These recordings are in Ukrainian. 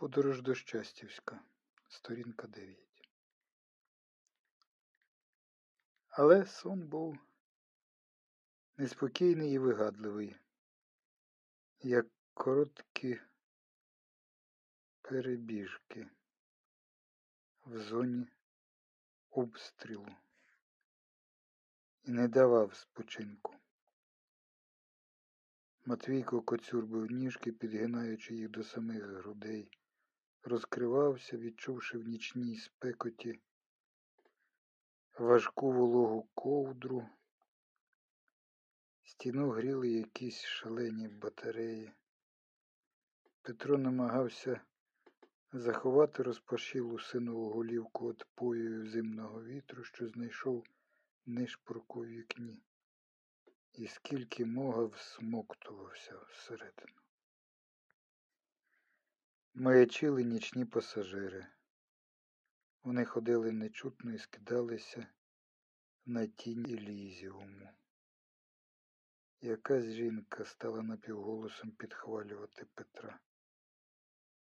Подорож до Щастівська, сторінка 9. Але сон був неспокійний і вигадливий, як короткі перебіжки в зоні обстрілу і не давав спочинку. Матвійко коцюрбив ніжки, підгинаючи їх до самих грудей, розкривався, відчувши в нічній спекоті важку вологу ковдру. Стіну гріли якісь шалені батареї. Петро намагався заховати розпашілу синову голівку від поєю зимного вітру, що знайшов нишпорку в вікні, і скільки мога всмоктувався всередину. Маячили нічні пасажири. Вони ходили нечутно і скидалися на тінь Елізіуму. Якась жінка стала напівголосом підхвалювати Петра.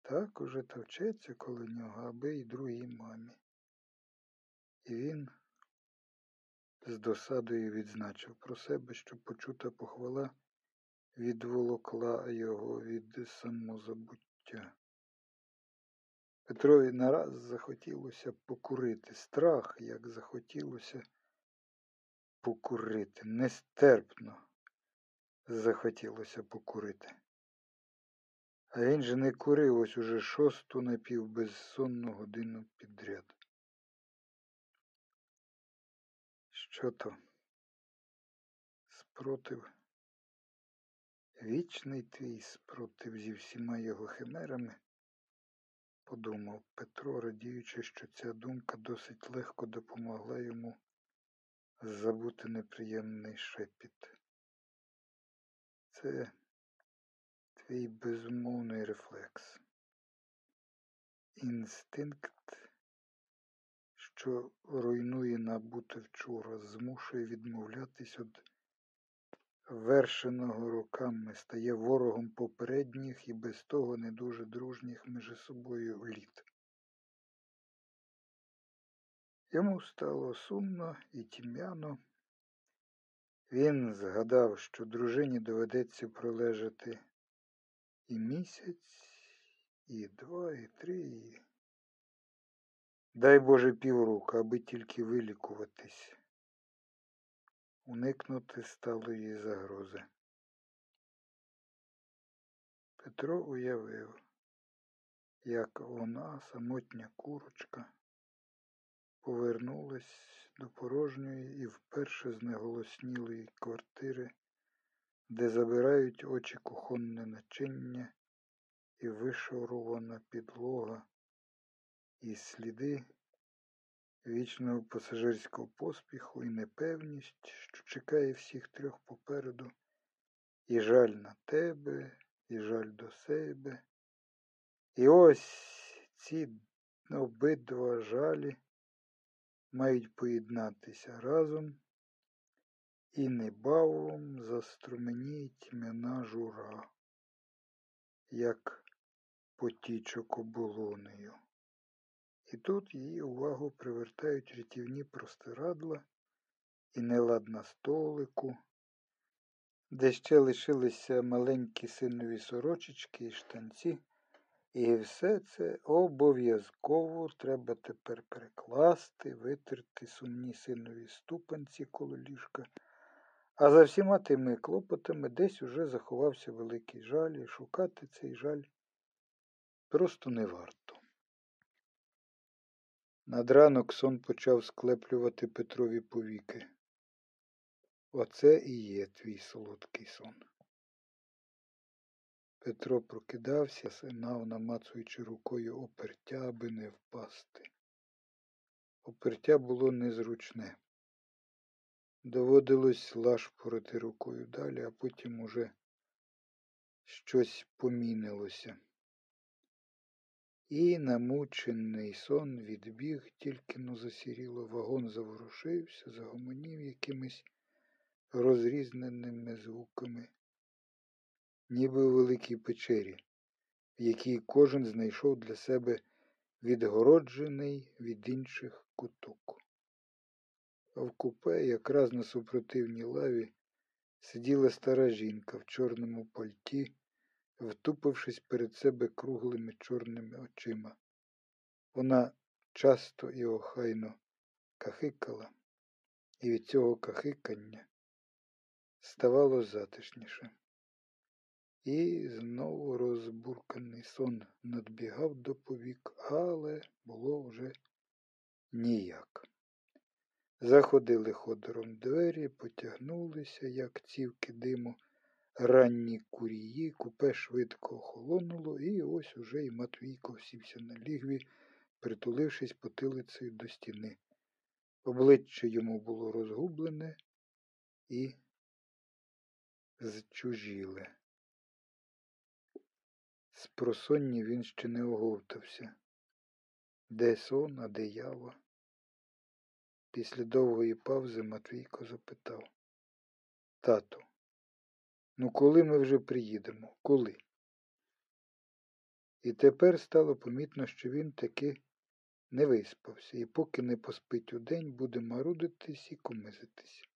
Так уже товчеться коло нього, аби й другій мамі. І він з досадою відзначив про себе, що почута похвала відволокла його від самозабуття. Петрові нараз захотілося покурити. Страх, як захотілося покурити. Нестерпно захотілося покурити. А він же не курив ось уже шосту напівбезсонну годину підряд. Що то? Спротив? Вічний твій спротив зі всіма його химерами, подумав Петро, радіючи, що ця думка досить легко допомогла йому забути неприємний шепіт. Це твій безумовний рефлекс. Інстинкт, що руйнує набуте вчора, змушує відмовлятись від вершеного роками, стає ворогом попередніх і без того не дуже дружніх між собою літ. Йому стало сумно і тім'яно. Він згадав, що дружині доведеться пролежати і місяць, і два, і три, дай Боже півроку, аби тільки вилікуватись, уникнути сталої загрози. Петро уявив, як вона, самотня курочка, повернулась до порожньої і вперше знеголоснілої квартири, де забирають очі кухонне начиння і вишорована підлога, і сліди вічного пасажирського поспіху і непевність, що чекає всіх трьох попереду, і жаль на тебе, і жаль до себе. І ось ці обидва жалі мають поєднатися разом і небавом заструменіє тьмяна жура, як потічок оболонею. І тут її увагу привертають рятівні простирадла і нелад на столику, де ще лишилися маленькі синові сорочечки і штанці. І все це обов'язково треба тепер перекласти, витерти сумні синові ступанці коло ліжка. А за всіма тими клопотами десь уже заховався великий жаль, і шукати цей жаль просто не варто. Над ранок сон почав склеплювати Петрові повіки. Оце і є твій солодкий сон. Петро прокидався, сигнав, намацуючи рукою опертя, аби не впасти. Опертя було незручне. Доводилось лашпорити рукою далі, а потім уже щось помінилося. І намучений сон відбіг, тільки но засіріло вагон заворушився, загомонів якимись розрізненими звуками ніби у великій печері, в якій кожен знайшов для себе відгороджений від інших куток. А в купе, якраз на супротивній лаві, сиділа стара жінка в чорному пальті, втупившись перед себе круглими чорними очима. Вона часто і охайно кахикала, і від цього кахикання ставало затишніше. І знову розбурканий сон надбігав до повік, але було вже ніяк. Заходили ходором двері, потягнулися, як цівки диму, ранні курії, купе швидко охолонуло, і ось уже й Матвійко сівся на лігві, притулившись потилицею до стіни. Обличчя йому було розгублене і зчужіле. З просонні він ще не оговтався. Де сон, а де ява? Після довгої паузи Матвійко запитав. Тату, ну коли ми вже приїдемо? Коли? І тепер стало помітно, що він таки не виспався, і поки не поспить удень, буде марудитись і комизитись.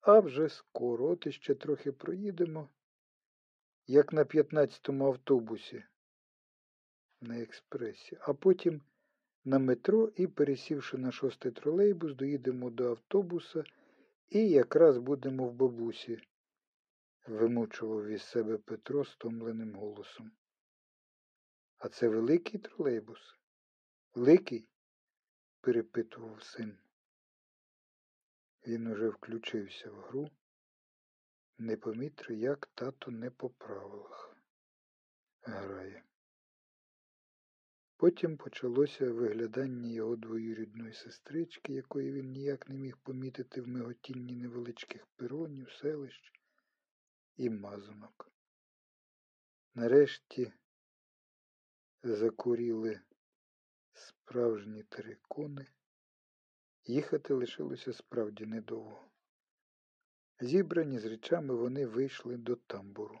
А вже скоро, от іще трохи проїдемо, як на 15-му автобусі на експресі, а потім на метро і, пересівши на шостий тролейбус, доїдемо до автобуса і якраз будемо в бабусі, вимучував із себе Петро стомленим голосом. А це великий тролейбус? Великий? перепитував син. Він уже включився в гру, не помітив, як тато не по правилах грає. Потім почалося виглядання його двоюрідної сестрички, якої він ніяк не міг помітити в миготінні невеличких перонів, селищ і мазанок. Нарешті закуріли справжні терикони. Їхати лишилося справді недовго. Зібрані з речами вони вийшли до тамбуру.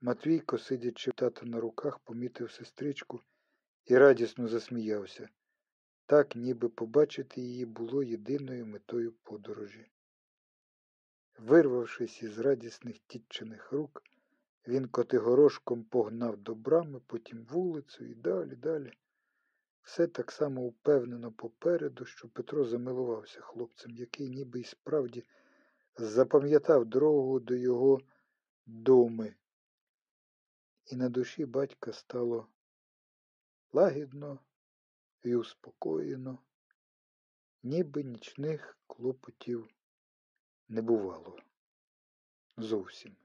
Матвійко, сидячи тата на руках, помітив сестричку і радісно засміявся. Так, ніби побачити її було єдиною метою подорожі. Вирвавшись із радісних тітчиних рук, він котигорошком погнав до брами, потім вулицю і далі, далі. Все так само упевнено попереду, що Петро замилувався хлопцем, який ніби й справді запам'ятав дорогу до його доми. І на душі батька стало лагідно і успокоєно, ніби нічних клопотів не бувало зовсім.